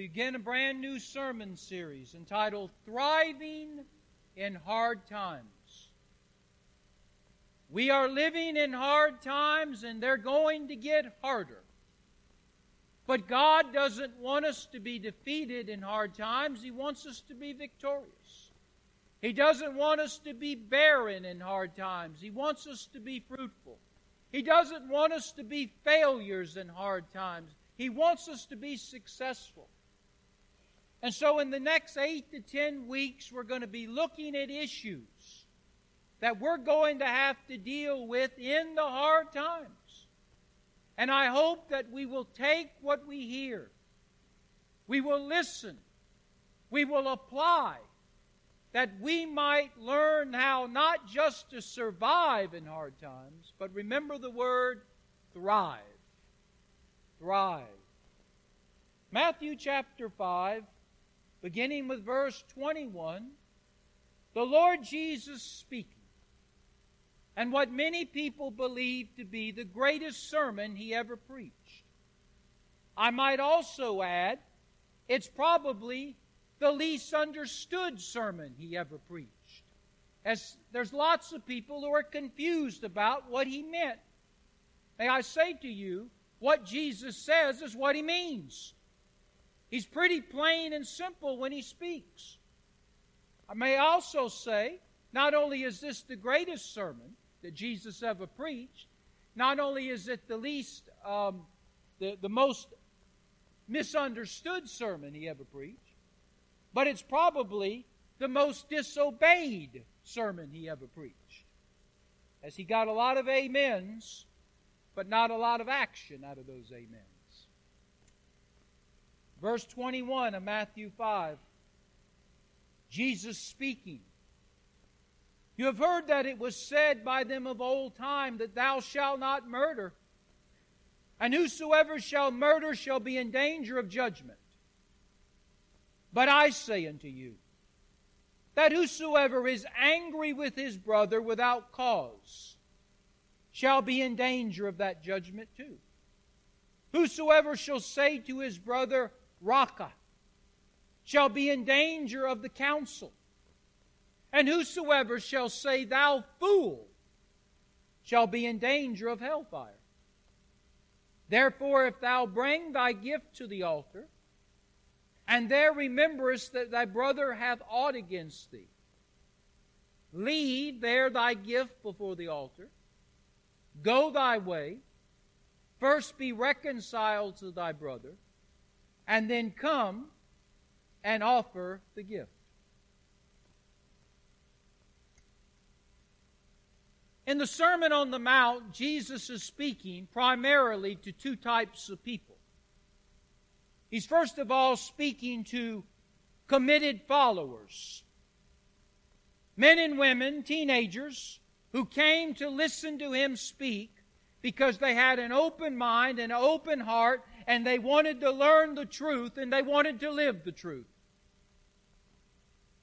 begin a brand new sermon series entitled Thriving in Hard Times. We are living in hard times and they're going to get harder. But God doesn't want us to be defeated in hard times, He wants us to be victorious. He doesn't want us to be barren in hard times, He wants us to be fruitful. He doesn't want us to be failures in hard times, He wants us to be successful. And so, in the next eight to ten weeks, we're going to be looking at issues that we're going to have to deal with in the hard times. And I hope that we will take what we hear, we will listen, we will apply, that we might learn how not just to survive in hard times, but remember the word thrive. Thrive. Matthew chapter 5 beginning with verse 21, the Lord Jesus speaking, and what many people believe to be the greatest sermon he ever preached. I might also add, it's probably the least understood sermon he ever preached. As there's lots of people who are confused about what he meant. May I say to you, what Jesus says is what he means. He's pretty plain and simple when he speaks. I may also say, not only is this the greatest sermon that Jesus ever preached, not only is it the least, um, the, the most misunderstood sermon he ever preached, but it's probably the most disobeyed sermon he ever preached. As he got a lot of amens, but not a lot of action out of those amens. Verse 21 of Matthew 5. Jesus speaking. You have heard that it was said by them of old time that thou shalt not murder, and whosoever shall murder shall be in danger of judgment. But I say unto you, that whosoever is angry with his brother without cause shall be in danger of that judgment too. Whosoever shall say to his brother, Raca, shall be in danger of the council. And whosoever shall say, Thou fool, shall be in danger of hellfire. Therefore, if thou bring thy gift to the altar, and there rememberest that thy brother hath aught against thee, leave there thy gift before the altar, go thy way, first be reconciled to thy brother, and then come and offer the gift. In the Sermon on the Mount, Jesus is speaking primarily to two types of people. He's first of all speaking to committed followers, men and women, teenagers, who came to listen to him speak because they had an open mind an open heart and they wanted to learn the truth and they wanted to live the truth.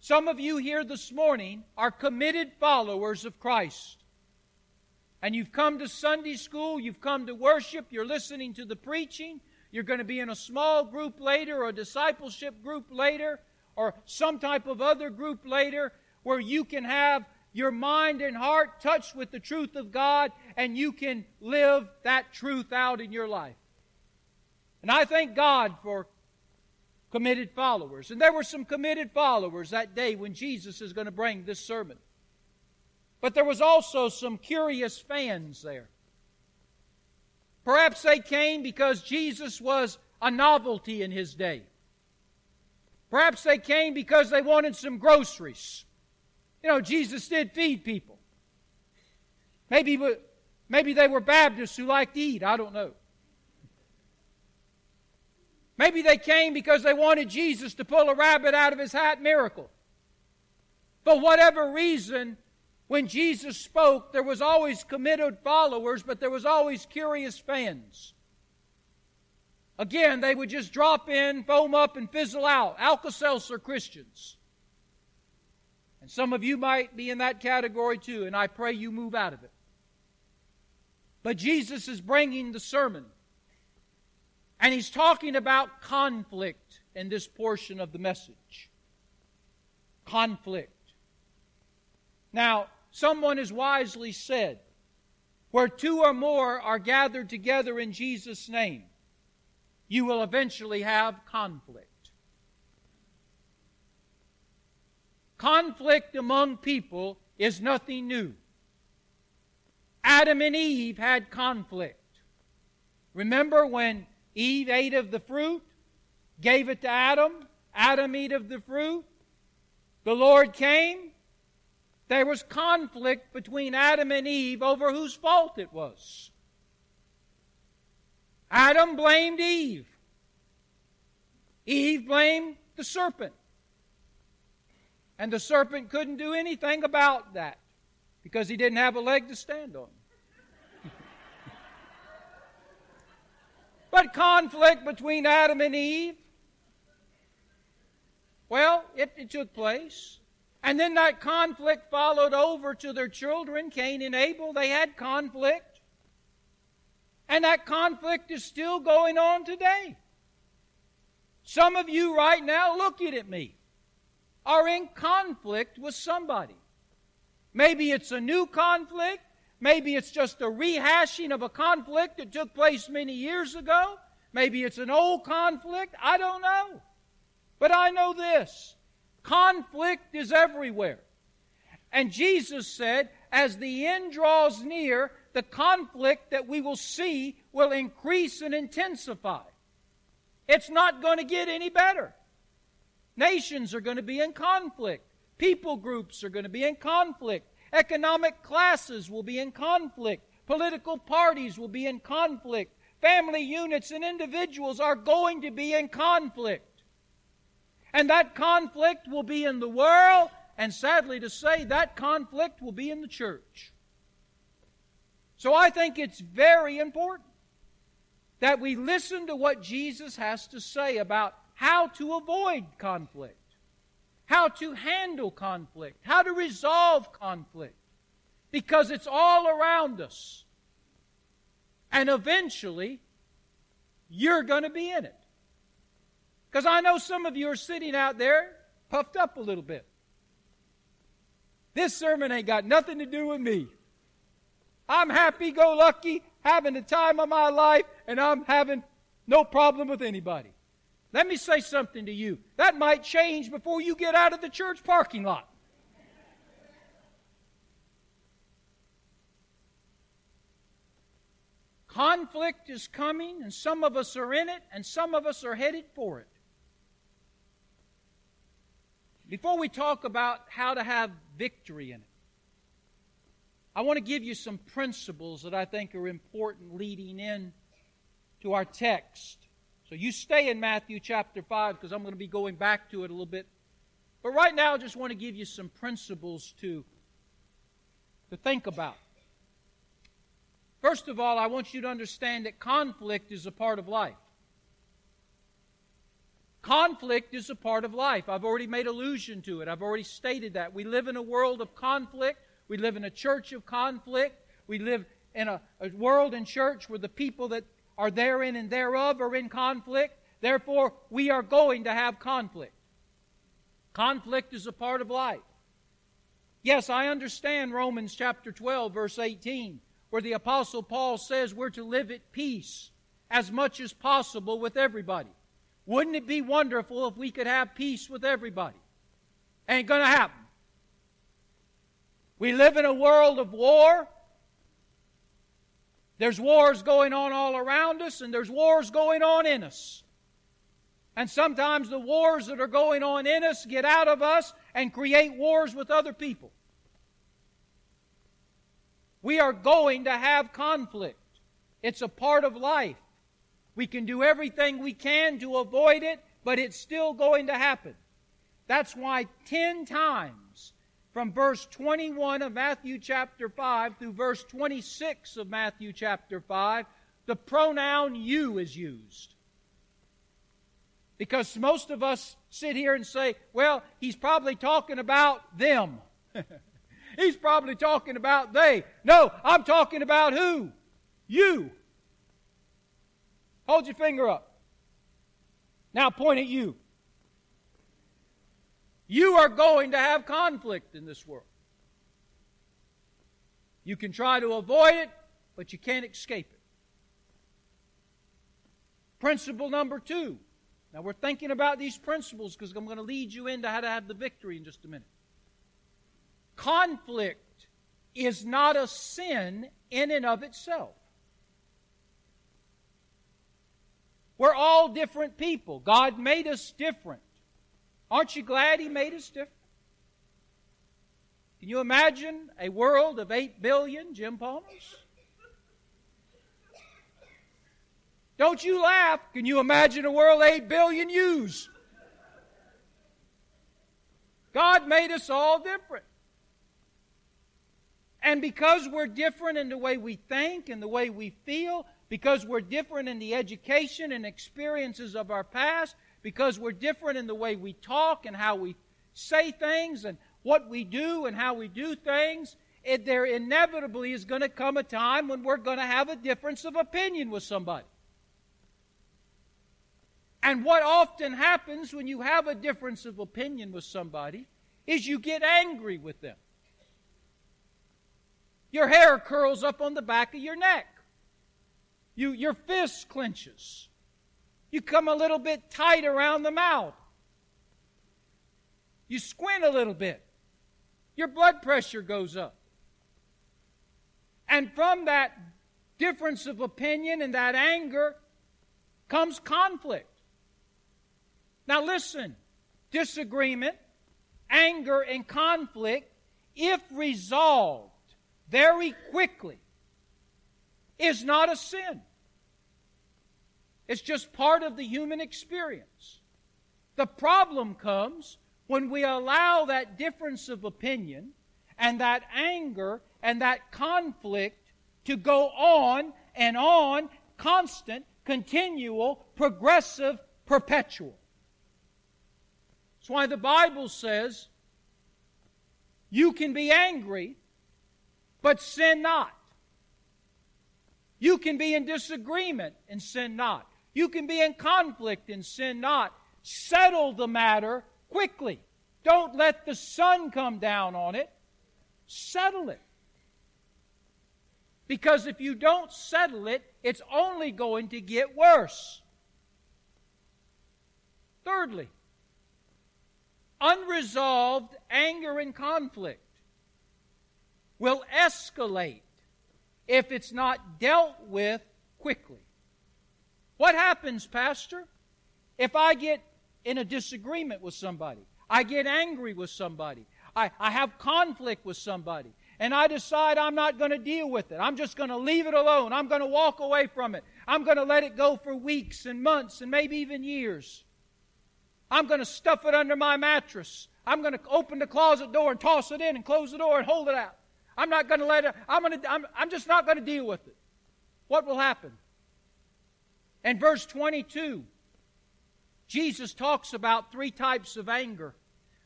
Some of you here this morning are committed followers of Christ. And you've come to Sunday school, you've come to worship, you're listening to the preaching, you're going to be in a small group later or a discipleship group later or some type of other group later where you can have your mind and heart touched with the truth of God and you can live that truth out in your life. And I thank God for committed followers. And there were some committed followers that day when Jesus is going to bring this sermon. But there was also some curious fans there. Perhaps they came because Jesus was a novelty in his day. Perhaps they came because they wanted some groceries. You know, Jesus did feed people. Maybe, maybe they were Baptists who liked to eat. I don't know. Maybe they came because they wanted Jesus to pull a rabbit out of his hat miracle. For whatever reason, when Jesus spoke, there was always committed followers, but there was always curious fans. Again, they would just drop in, foam up, and fizzle out. Alka-Seltzer Christians. And some of you might be in that category too, and I pray you move out of it. But Jesus is bringing the sermon and he's talking about conflict in this portion of the message conflict. Now, someone has wisely said, where two or more are gathered together in Jesus' name, you will eventually have conflict. Conflict among people is nothing new. Adam and Eve had conflict. Remember when Eve ate of the fruit, gave it to Adam, Adam ate of the fruit, the Lord came, there was conflict between Adam and Eve over whose fault it was. Adam blamed Eve. Eve blamed the serpent. And the serpent couldn't do anything about that because he didn't have a leg to stand on. But conflict between Adam and Eve, well, it, it, took place. And then that conflict followed over to their children, Cain and Abel. They had conflict. And that conflict is still going on today. Some of you right now looking at me are in conflict with somebody. Maybe it's a new conflict. Maybe it's just a rehashing of a conflict that took place many years ago. Maybe it's an old conflict. I don't know. But I know this conflict is everywhere. And Jesus said, as the end draws near, the conflict that we will see will increase and intensify. It's not going to get any better. Nations are going to be in conflict. People groups are going to be in conflict. Economic classes will be in conflict. Political parties will be in conflict. Family units and individuals are going to be in conflict. And that conflict will be in the world, and sadly to say, that conflict will be in the church. So I think it's very important that we listen to what Jesus has to say about how to avoid conflict, how to handle conflict, how to resolve conflict, because it's all around us. And eventually, you're going to be in it. Because I know some of you are sitting out there puffed up a little bit. This sermon ain't got nothing to do with me. I'm happy go lucky, having the time of my life, and I'm having no problem with anybody. Let me say something to you. That might change before you get out of the church parking lot. Conflict is coming, and some of us are in it, and some of us are headed for it. Before we talk about how to have victory in it, I want to give you some principles that I think are important leading in to our text. So you stay in Matthew chapter 5 because I'm going to be going back to it a little bit. But right now, I just want to give you some principles to, to think about. First of all, I want you to understand that conflict is a part of life. Conflict is a part of life. I've already made allusion to it. I've already stated that. We live in a world of conflict. We live in a church of conflict. We live in a, a world and church where the people that are therein and thereof are in conflict. Therefore, we are going to have conflict. Conflict is a part of life. Yes, I understand Romans chapter 12, verse 18, where the Apostle Paul says we're to live at peace as much as possible with everybody. Wouldn't it be wonderful if we could have peace with everybody? Ain't going to happen. We live in a world of war. There's wars going on all around us, and there's wars going on in us. And sometimes the wars that are going on in us get out of us and create wars with other people. We are going to have conflict. It's a part of life. We can do everything we can to avoid it, but it's still going to happen. That's why 10 times from verse 21 of Matthew chapter 5 through verse 26 of Matthew chapter 5, the pronoun you is used. Because most of us sit here and say, well, he's probably talking about them. he's probably talking about they. No, I'm talking about who? You. Hold your finger up. Now point at you. You are going to have conflict in this world. You can try to avoid it, but you can't escape it. Principle number two. Now we're thinking about these principles because I'm going to lead you into how to have the victory in just a minute. Conflict is not a sin in and of itself. We're all different people. God made us different. Aren't you glad He made us different? Can you imagine a world of 8 billion Jim Palmers? Don't you laugh. Can you imagine a world 8 billion yous? God made us all different. And because we're different in the way we think and the way we feel, because we're different in the education and experiences of our past, because we're different in the way we talk and how we say things and what we do and how we do things, it, there inevitably is going to come a time when we're going to have a difference of opinion with somebody. And what often happens when you have a difference of opinion with somebody is you get angry with them. Your hair curls up on the back of your neck. You, your fist clenches. You come a little bit tight around the mouth. You squint a little bit. Your blood pressure goes up. And from that difference of opinion and that anger comes conflict. Now, listen disagreement, anger, and conflict, if resolved very quickly, is not a sin. It's just part of the human experience. The problem comes when we allow that difference of opinion and that anger and that conflict to go on and on, constant, continual, progressive, perpetual. That's why the Bible says you can be angry, but sin not. You can be in disagreement and sin not. You can be in conflict and sin not. Settle the matter quickly. Don't let the sun come down on it. Settle it. Because if you don't settle it, it's only going to get worse. Thirdly, unresolved anger and conflict will escalate if it's not dealt with quickly. What happens, Pastor, if I get in a disagreement with somebody? I get angry with somebody. I, I have conflict with somebody. And I decide I'm not going to deal with it. I'm just going to leave it alone. I'm going to walk away from it. I'm going to let it go for weeks and months and maybe even years. I'm going to stuff it under my mattress. I'm going to open the closet door and toss it in and close the door and hold it out. I'm not going to let it, I'm, going to, I'm, I'm just not going to deal with it. What will happen? In verse 22, Jesus talks about three types of anger.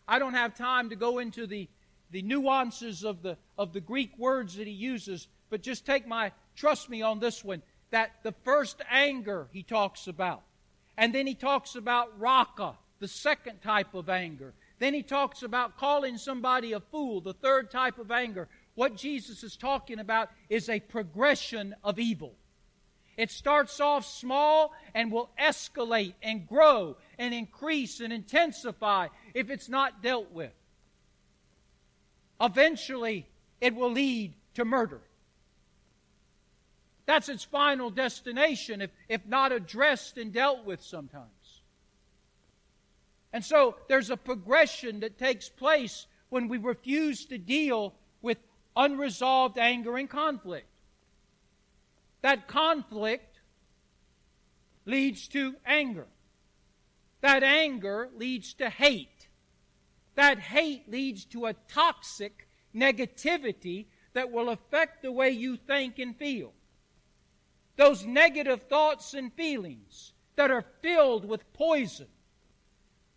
I don't have time to go into the, the nuances of the, of the Greek words that he uses, but just take my, trust me on this one, that the first anger he talks about. And then he talks about raca, the second type of anger. Then he talks about calling somebody a fool, the third type of anger. What Jesus is talking about is a progression of evil. It starts off small and will escalate and grow and increase and intensify if it's not dealt with. Eventually, it will lead to murder. That's its final destination if, if not addressed and dealt with sometimes. And so there's a progression that takes place when we refuse to deal with unresolved anger and conflict. That conflict leads to anger. That anger leads to hate. That hate leads to a toxic negativity that will affect the way you think and feel. Those negative thoughts and feelings that are filled with poison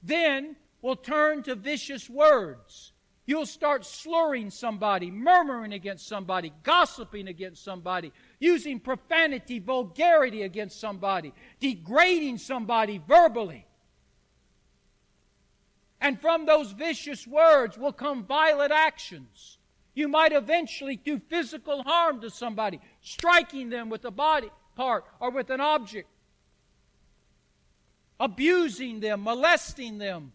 then will turn to vicious words You'll start slurring somebody, murmuring against somebody, gossiping against somebody, using profanity, vulgarity against somebody, degrading somebody verbally. And from those vicious words will come violent actions. You might eventually do physical harm to somebody, striking them with a body part or with an object, abusing them, molesting them,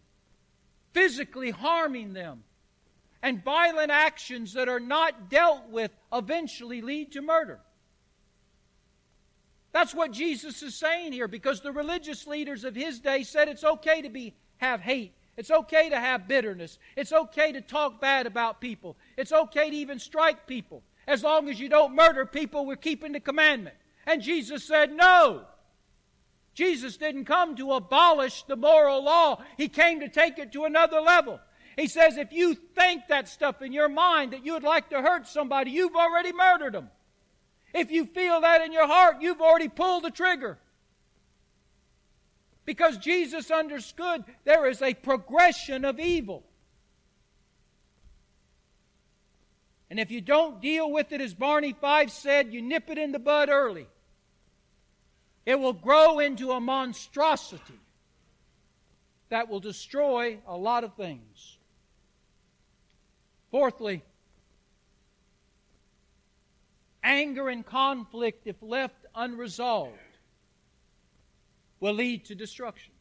physically harming them. And violent actions that are not dealt with eventually lead to murder. That's what Jesus is saying here because the religious leaders of his day said it's okay to be have hate. It's okay to have bitterness. It's okay to talk bad about people. It's okay to even strike people. As long as you don't murder people, we're keeping the commandment. And Jesus said, No. Jesus didn't come to abolish the moral law, He came to take it to another level. He says, if you think that stuff in your mind that you would like to hurt somebody, you've already murdered them. If you feel that in your heart, you've already pulled the trigger. Because Jesus understood there is a progression of evil. And if you don't deal with it, as Barney Fife said, you nip it in the bud early. It will grow into a monstrosity that will destroy a lot of things. Fourthly, anger and conflict, if left unresolved, will lead to destruction.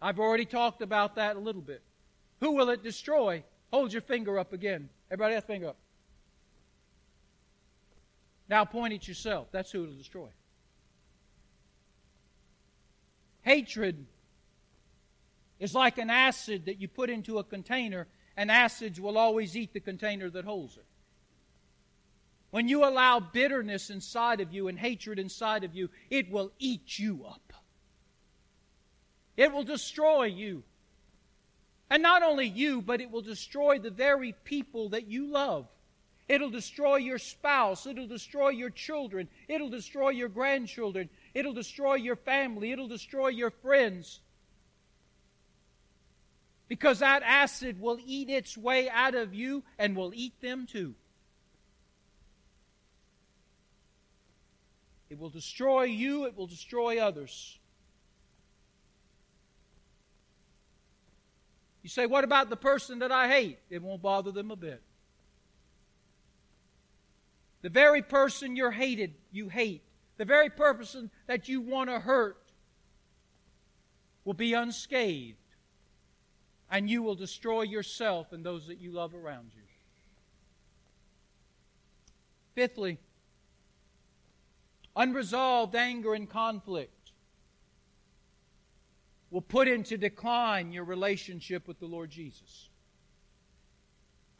I've already talked about that a little bit. Who will it destroy? Hold your finger up again. Everybody has finger up. Now point at yourself. That's who it'll destroy. Hatred is like an acid that you put into a container, and acids will always eat the container that holds it. When you allow bitterness inside of you and hatred inside of you, it will eat you up. It will destroy you. And not only you, but it will destroy the very people that you love. It'll destroy your spouse. It'll destroy your children. It'll destroy your grandchildren. It'll destroy your family. It'll destroy your friends. Because that acid will eat its way out of you and will eat them too. It will destroy you, it will destroy others. You say, What about the person that I hate? It won't bother them a bit. The very person you're hated, you hate, the very person that you want to hurt, will be unscathed, and you will destroy yourself and those that you love around you. Fifthly, Unresolved anger and conflict will put into decline your relationship with the Lord Jesus.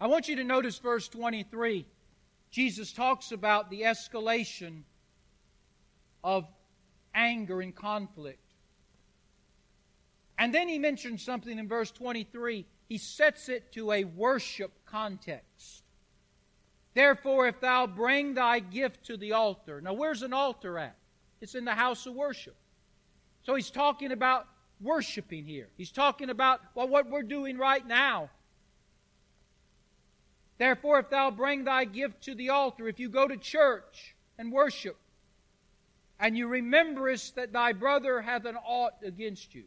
I want you to notice verse 23. Jesus talks about the escalation of anger and conflict. And then he mentions something in verse 23. He sets it to a worship context. Therefore, if thou bring thy gift to the altar. Now, where's an altar at? It's in the house of worship. So he's talking about worshiping here. He's talking about well, what we're doing right now. Therefore, if thou bring thy gift to the altar, if you go to church and worship, and you rememberest that thy brother hath an ought against you.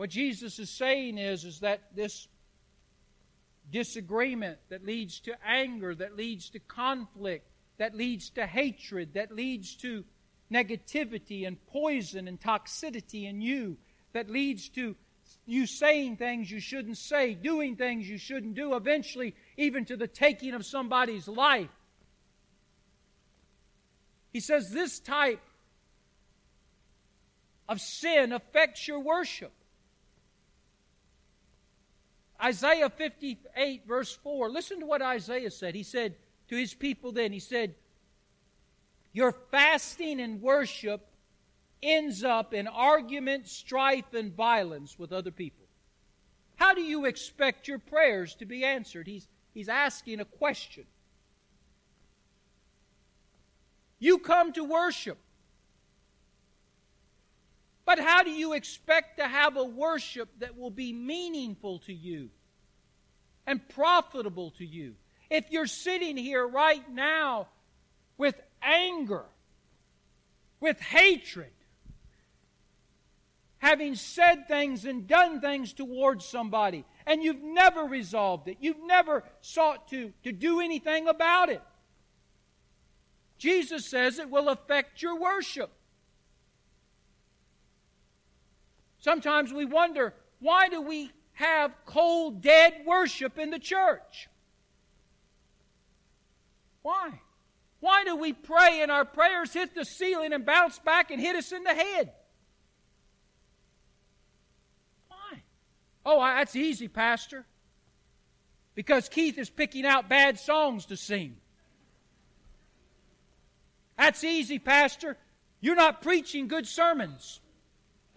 What Jesus is saying is, is that this disagreement, that leads to anger, that leads to conflict, that leads to hatred, that leads to negativity and poison and toxicity in you, that leads to you saying things you shouldn't say, doing things you shouldn't do, eventually, even to the taking of somebody's life. He says this type of sin affects your worship. Isaiah 58, verse 4. Listen to what Isaiah said. He said to his people then, He said, Your fasting and worship ends up in argument, strife, and violence with other people. How do you expect your prayers to be answered? He's, he's asking a question. You come to worship. But how do you expect to have a worship that will be meaningful to you and profitable to you if you're sitting here right now with anger with hatred, having said things and done things towards somebody, and you've never resolved it. You've never sought to, to do anything about it. Jesus says it will affect your worship. Sometimes we wonder why do we have cold, dead worship in the church? Why? Why do we pray and our prayers hit the ceiling and bounce back and hit us in the head? Why? Oh, that's easy, Pastor. Because Keith is picking out bad songs to sing. That's easy, Pastor. You're not preaching good sermons.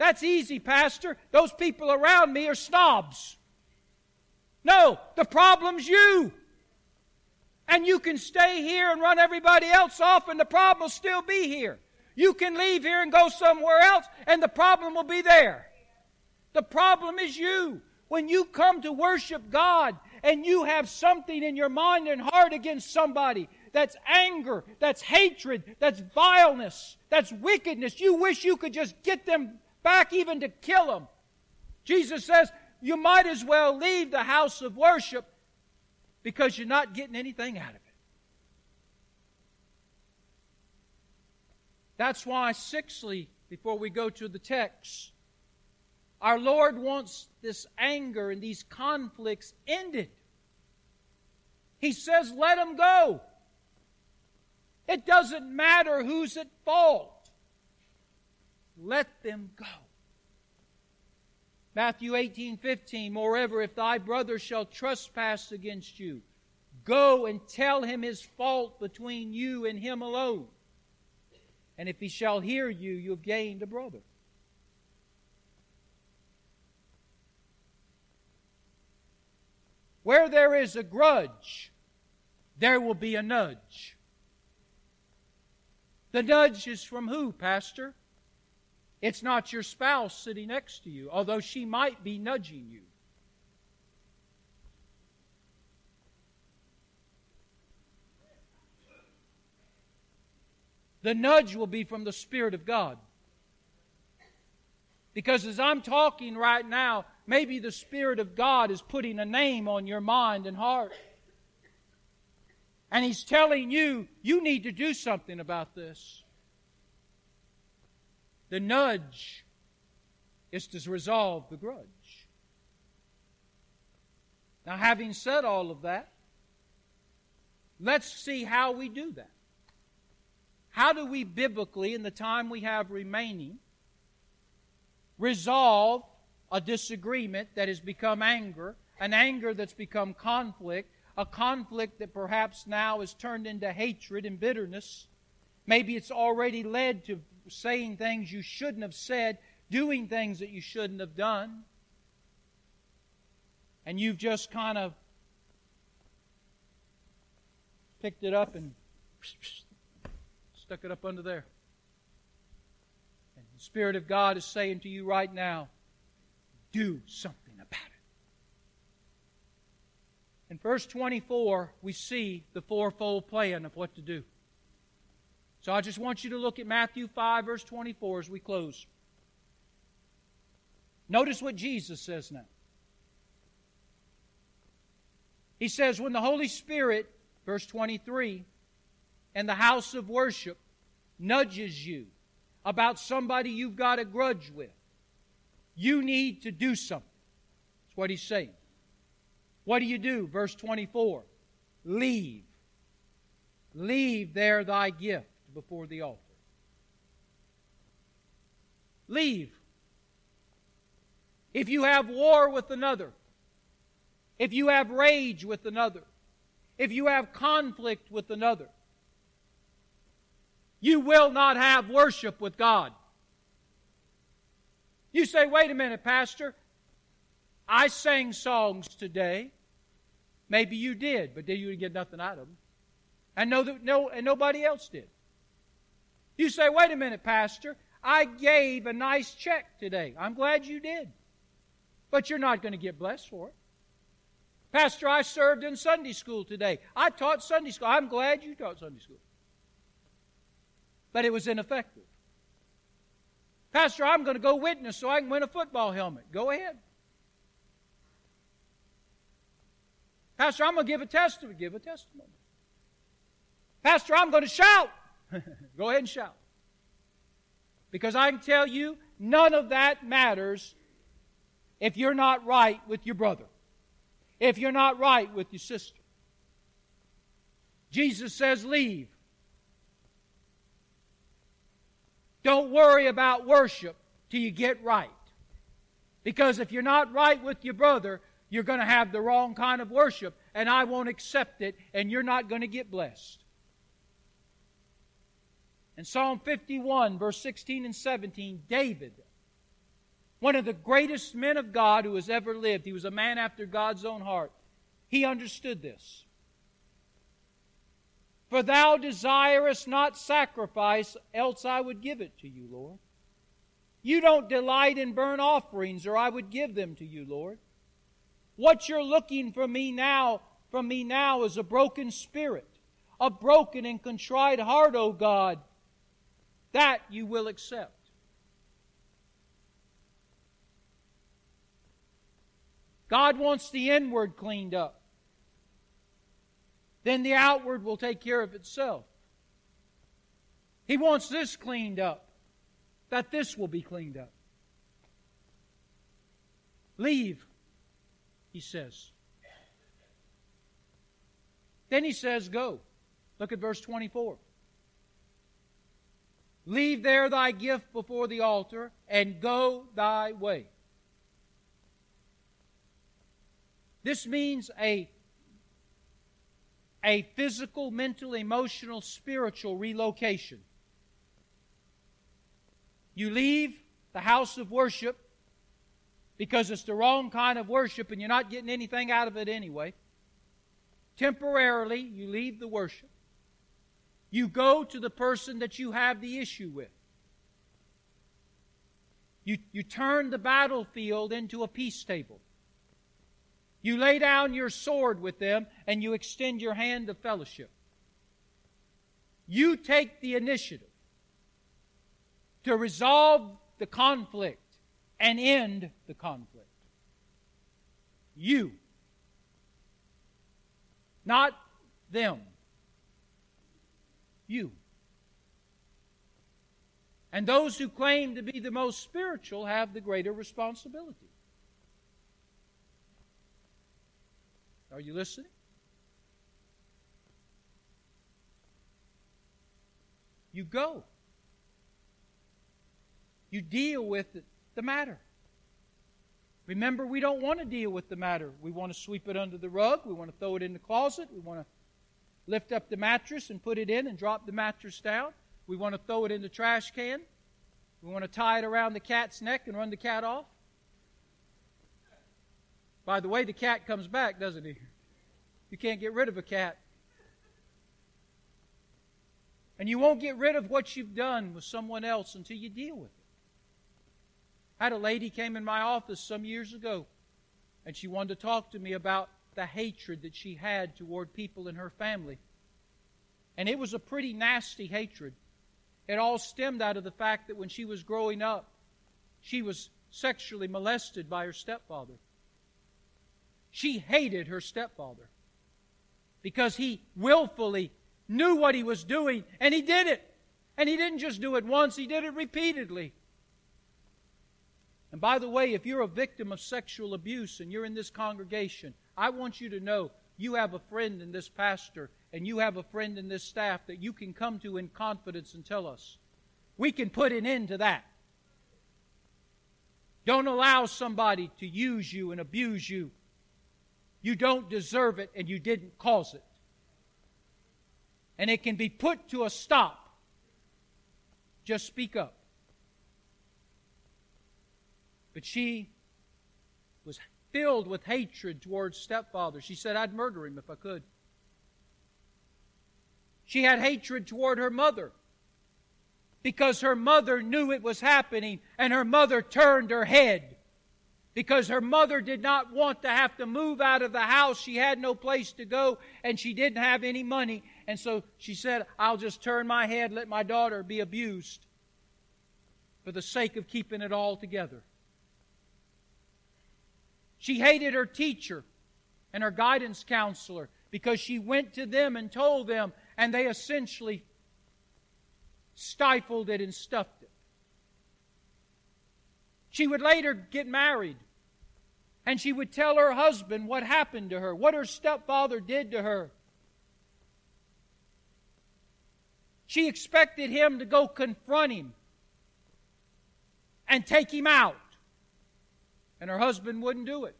That's easy, Pastor. Those people around me are snobs. No, the problem's you. And you can stay here and run everybody else off, and the problem will still be here. You can leave here and go somewhere else, and the problem will be there. The problem is you. When you come to worship God and you have something in your mind and heart against somebody, that's anger, that's hatred, that's vileness, that's wickedness. You wish you could just get them back even to kill them. Jesus says you might as well leave the house of worship because you're not getting anything out of it. That's why, sixthly, before we go to the text, our Lord wants this anger and these conflicts ended. He says, let them go. It doesn't matter who's at fault. Let them go. Matthew 18, 15, moreover, if thy brother shall trespass against you, go and tell him his fault between you and him alone. And if he shall hear you, you've gained a brother. Where there is a grudge, there will be a nudge. The nudge is from who, Pastor? It's not your spouse sitting next to you, although she might be nudging you. The nudge will be from the Spirit of God. Because as I'm talking right now, maybe the Spirit of God is putting a name on your mind and heart. And He's telling you, you need to do something about this. The nudge is to resolve the grudge. Now, having said all of that, let's see how we do that. How do we biblically, in the time we have remaining, resolve a disagreement that has become anger, an anger that's become conflict, a conflict that perhaps now is turned into hatred and bitterness. Maybe it's already led to saying things you shouldn't have said, doing things that you shouldn't have done. And you've just kind of picked it up and stuck it up under there. And the Spirit of God is saying to you right now, do something. About it. In verse 24, we see the fourfold plan of what to do. So I just want you to look at Matthew 5, verse 24 as we close. Notice what Jesus says now. He says, When the Holy Spirit, verse 23, and the house of worship nudges you about somebody you've got a grudge with, you need to do something. That's what he's saying. What do you do? Verse 24 Leave. Leave there thy gift before the altar. Leave. If you have war with another, if you have rage with another, if you have conflict with another, you will not have worship with God. You say, wait a minute, Pastor. I sang songs today. Maybe you did, but then you get nothing out of them. And no, no, and nobody else did. You say, wait a minute, Pastor. I gave a nice check today. I'm glad you did. But you're not going to get blessed for it. Pastor, I served in Sunday school today. I taught Sunday school. I'm glad you taught Sunday school. But it was ineffective. Pastor, I'm going to go witness so I can win a football helmet. Go ahead. Pastor, I'm going to give a testimony. Give a testimony. Pastor, I'm going to shout. go ahead and shout. Because I can tell you, none of that matters if you're not right with your brother, if you're not right with your sister. Jesus says, Leave. Don't worry about worship till you get right. Because if you're not right with your brother, you're going to have the wrong kind of worship, and I won't accept it, and you're not going to get blessed. In Psalm 51, verse 16 and 17, David, one of the greatest men of God who has ever lived, he was a man after God's own heart, he understood this. For thou desirest not sacrifice, else I would give it to you, Lord. You don't delight in burnt offerings, or I would give them to you, Lord. What you're looking for me now, from me now, is a broken spirit, a broken and contrite heart, O God that you will accept. God wants the inward cleaned up. Then the outward will take care of itself. He wants this cleaned up, that this will be cleaned up. Leave, he says. Then he says, Go. Look at verse 24. Leave there thy gift before the altar and go thy way. This means a, a physical, mental, emotional, spiritual relocation. You leave the house of worship because it's the wrong kind of worship and you're not getting anything out of it anyway. Temporarily, you leave the worship. You go to the person that you have the issue with. You, you turn the battlefield into a peace table. You lay down your sword with them and you extend your hand of fellowship. You take the initiative to resolve the conflict and end the conflict. You. Not them you. And those who claim to be the most spiritual have the greater responsibility. Are you listening? You go. You deal with the matter. Remember, we don't want to deal with the matter. We want to sweep it under the rug. We want to throw it in the closet. We want to lift up the mattress and put it in and drop the mattress down. We want to throw it in the trash can. We want to tie it around the cat's neck and run the cat off. By the way, the cat comes back, doesn't he? You can't get rid of a cat. And you won't get rid of what you've done with someone else until you deal with it. I had a lady came in my office some years ago, and she wanted to talk to me about the hatred that she had toward people in her family. And it was a pretty nasty hatred. It all stemmed out of the fact that when she was growing up, she was sexually molested by her stepfather. She hated her stepfather because he willfully knew what he was doing and he did it. And he didn't just do it once, he did it repeatedly. And by the way, if you're a victim of sexual abuse and you're in this congregation, I want you to know you have a friend in this pastor and you have a friend in this staff that you can come to in confidence and tell us. We can put an end to that. Don't allow somebody to use you and abuse you. You don't deserve it and you didn't cause it. And it can be put to a stop. Just speak up. But she filled with hatred towards stepfather. She said, I'd murder him if I could. She had hatred toward her mother because her mother knew it was happening and her mother turned her head because her mother did not want to have to move out of the house. She had no place to go and she didn't have any money. And so she said, I'll just turn my head, let my daughter be abused. for the sake of keeping it all together. She hated her teacher and her guidance counselor because she went to them and told them, and they essentially stifled it and stuffed it. She would later get married, and she would tell her husband what happened to her, what her stepfather did to her. She expected him to go confront him and take him out. And her husband wouldn't do it.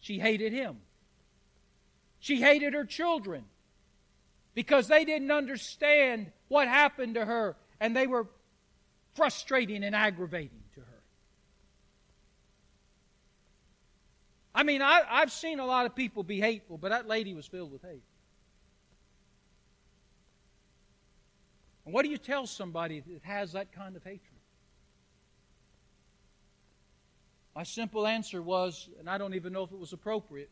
She hated him. She hated her children because they didn't understand what happened to her and they were frustrating and aggravating to her. I mean, I, have seen a lot of people be hateful, but that lady was filled with hate. And what do you tell somebody that has that kind of hatred? My simple answer was, and I don't even know if it was appropriate.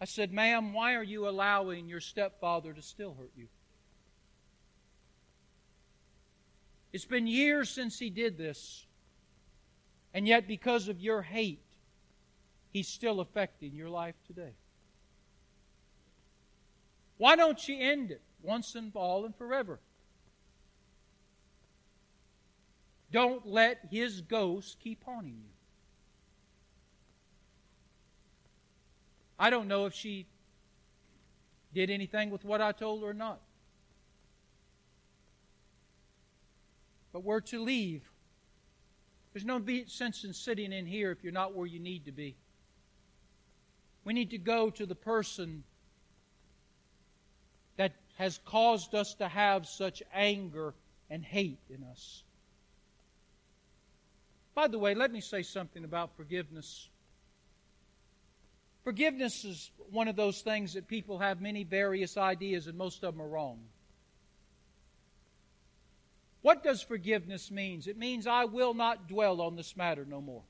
I said, Ma'am, why are you allowing your stepfather to still hurt you? It's been years since he did this, and yet because of your hate, he's still affecting your life today. Why don't you end it once and for all and forever? Don't let his ghost keep haunting you. I don't know if she did anything with what I told her or not. But we're to leave. There's no sense in sitting in here if you're not where you need to be. We need to go to the person that has caused us to have such anger and hate in us. By the way, let me say something about forgiveness. Forgiveness is one of those things that people have many various ideas, and most of them are wrong. What does forgiveness mean? It means I will not dwell on this matter no more.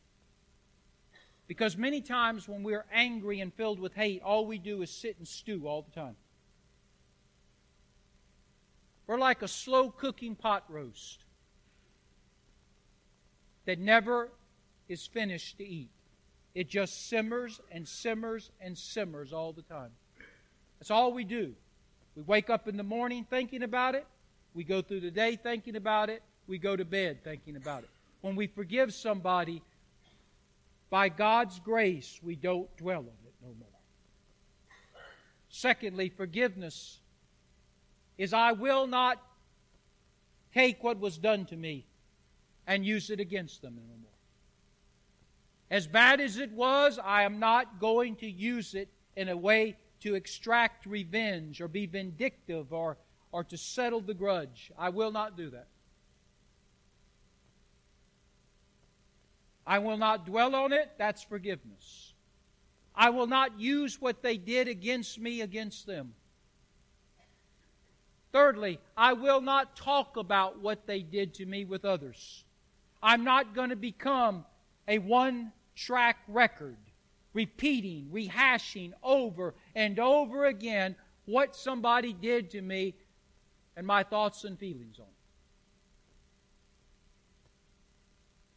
Because many times when we're angry and filled with hate, all we do is sit and stew all the time. We're like a slow cooking pot roast that never is finished to eat. It just simmers and simmers and simmers all the time. That's all we do. We wake up in the morning thinking about it. We go through the day thinking about it. We go to bed thinking about it. When we forgive somebody, by God's grace, we don't dwell on it no more. Secondly, forgiveness is I will not take what was done to me and use it against them no more. As bad as it was, I am not going to use it in a way to extract revenge or be vindictive or, or to settle the grudge. I will not do that. I will not dwell on it. That's forgiveness. I will not use what they did against me against them. Thirdly, I will not talk about what they did to me with others. I'm not going to become a one track record, repeating, rehashing over and over again what somebody did to me and my thoughts and feelings on it.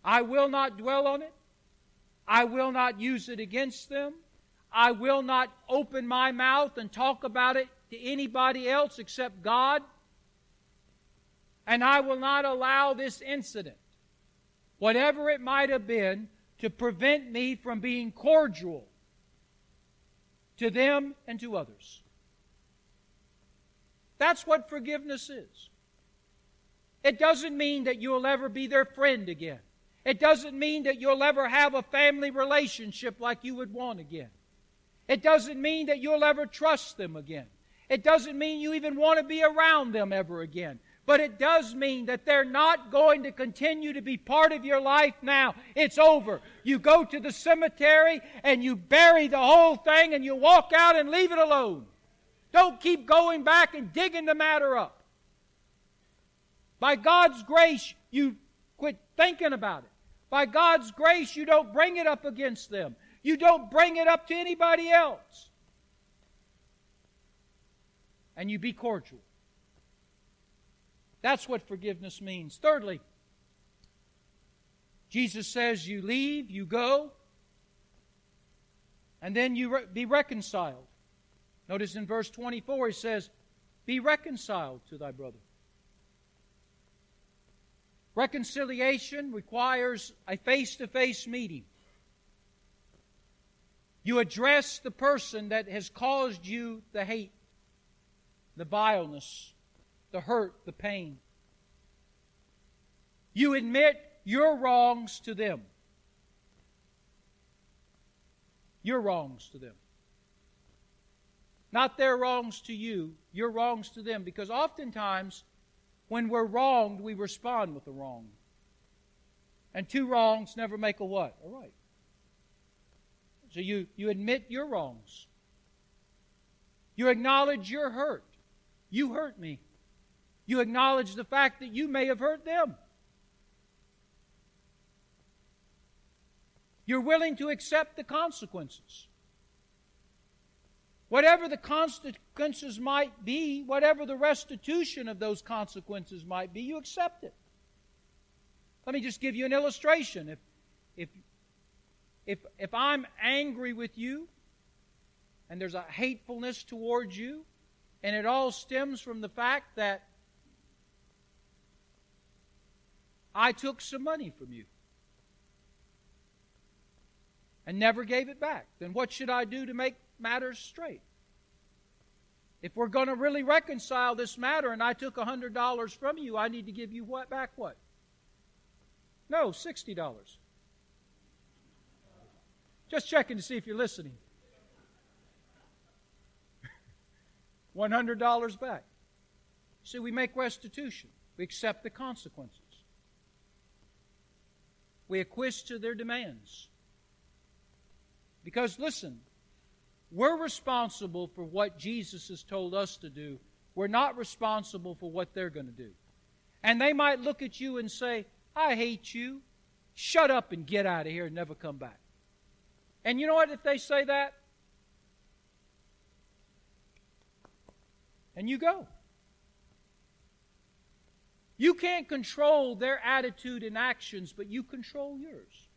I will not dwell on it. I will not use it against them. I will not open my mouth and talk about it to anybody else except God. And I will not allow this incident whatever it might have been, to prevent me from being cordial to them and to others. That's what forgiveness is. It doesn't mean that you'll ever be their friend again. It doesn't mean that you'll ever have a family relationship like you would want again. It doesn't mean that you'll ever trust them again. It doesn't mean you even want to be around them ever again. But it does mean that they're not going to continue to be part of your life now. It's over. You go to the cemetery and you bury the whole thing and you walk out and leave it alone. Don't keep going back and digging the matter up. By God's grace, you quit thinking about it. By God's grace, you don't bring it up against them. You don't bring it up to anybody else. And you be cordial. That's what forgiveness means. Thirdly, Jesus says you leave, you go, and then you re- be reconciled. Notice in verse 24 he says, Be reconciled to thy brother. Reconciliation requires a face to face meeting. You address the person that has caused you the hate, the vileness, the hurt, the pain. You admit your wrongs to them. Your wrongs to them. Not their wrongs to you, your wrongs to them. Because oftentimes, when we're wronged, we respond with a wrong. And two wrongs never make a what? A right. So you, you admit your wrongs. You acknowledge your hurt. You hurt me. You acknowledge the fact that you may have hurt them. You're willing to accept the consequences. Whatever the consequences might be, whatever the restitution of those consequences might be, you accept it. Let me just give you an illustration. If, if if, if I'm angry with you and there's a hatefulness towards you, and it all stems from the fact that I took some money from you and never gave it back, then what should I do to make matters straight? If we're going to really reconcile this matter and I took a $100 from you, I need to give you what back what? No, $60. Just checking to see if you're listening. $100 back. See, we make restitution. We accept the consequences. We acquiesce to their demands. Because, listen, we're responsible for what Jesus has told us to do. We're not responsible for what they're going to do. And they might look at you and say, I hate you. Shut up and get out of here and never come back. And you know what? If they say that, and you go. You can't control their attitude and actions, but you control yours.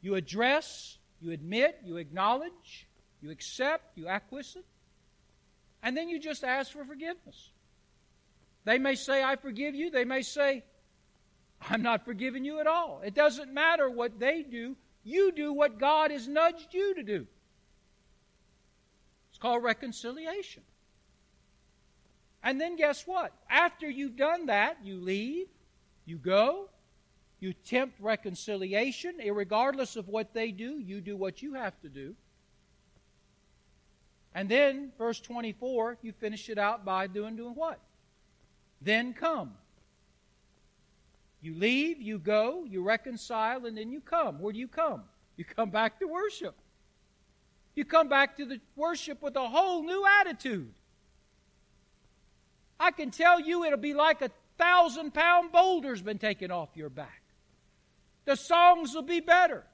You address, you admit, you acknowledge, you accept, you acquiesce, and then you just ask for forgiveness. They may say, I forgive you. They may say, I'm not forgiving you at all. It doesn't matter what they do. You do what God has nudged you to do. It's called reconciliation. And then guess what? After you've done that, you leave, you go, you tempt reconciliation. Regardless of what they do, you do what you have to do. And then, verse 24, you finish it out by doing, doing what? Then come. You leave, you go, you reconcile, and then you come. Where do you come? You come back to worship. You come back to the worship with a whole new attitude. I can tell you it'll be like a thousand pound boulder's been taken off your back. The songs will be better.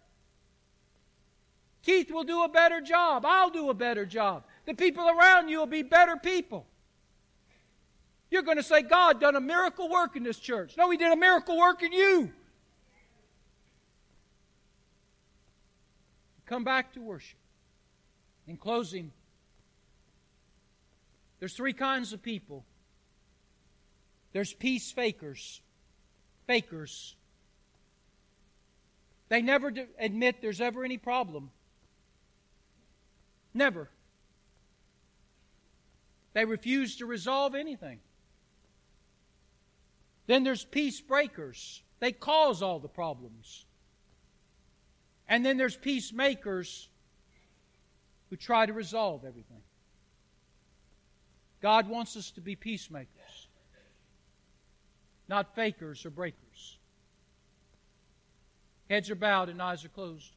Keith will do a better job. I'll do a better job. The people around you will be better people. You're going to say, God done a miracle work in this church. No, He did a miracle work in you. Come back to worship. In closing, there's three kinds of people there's peace fakers, fakers. They never admit there's ever any problem. Never. They refuse to resolve anything. Then there's peace breakers. They cause all the problems. And then there's peacemakers who try to resolve everything. God wants us to be peacemakers, not fakers or breakers. Heads are bowed and eyes are closed.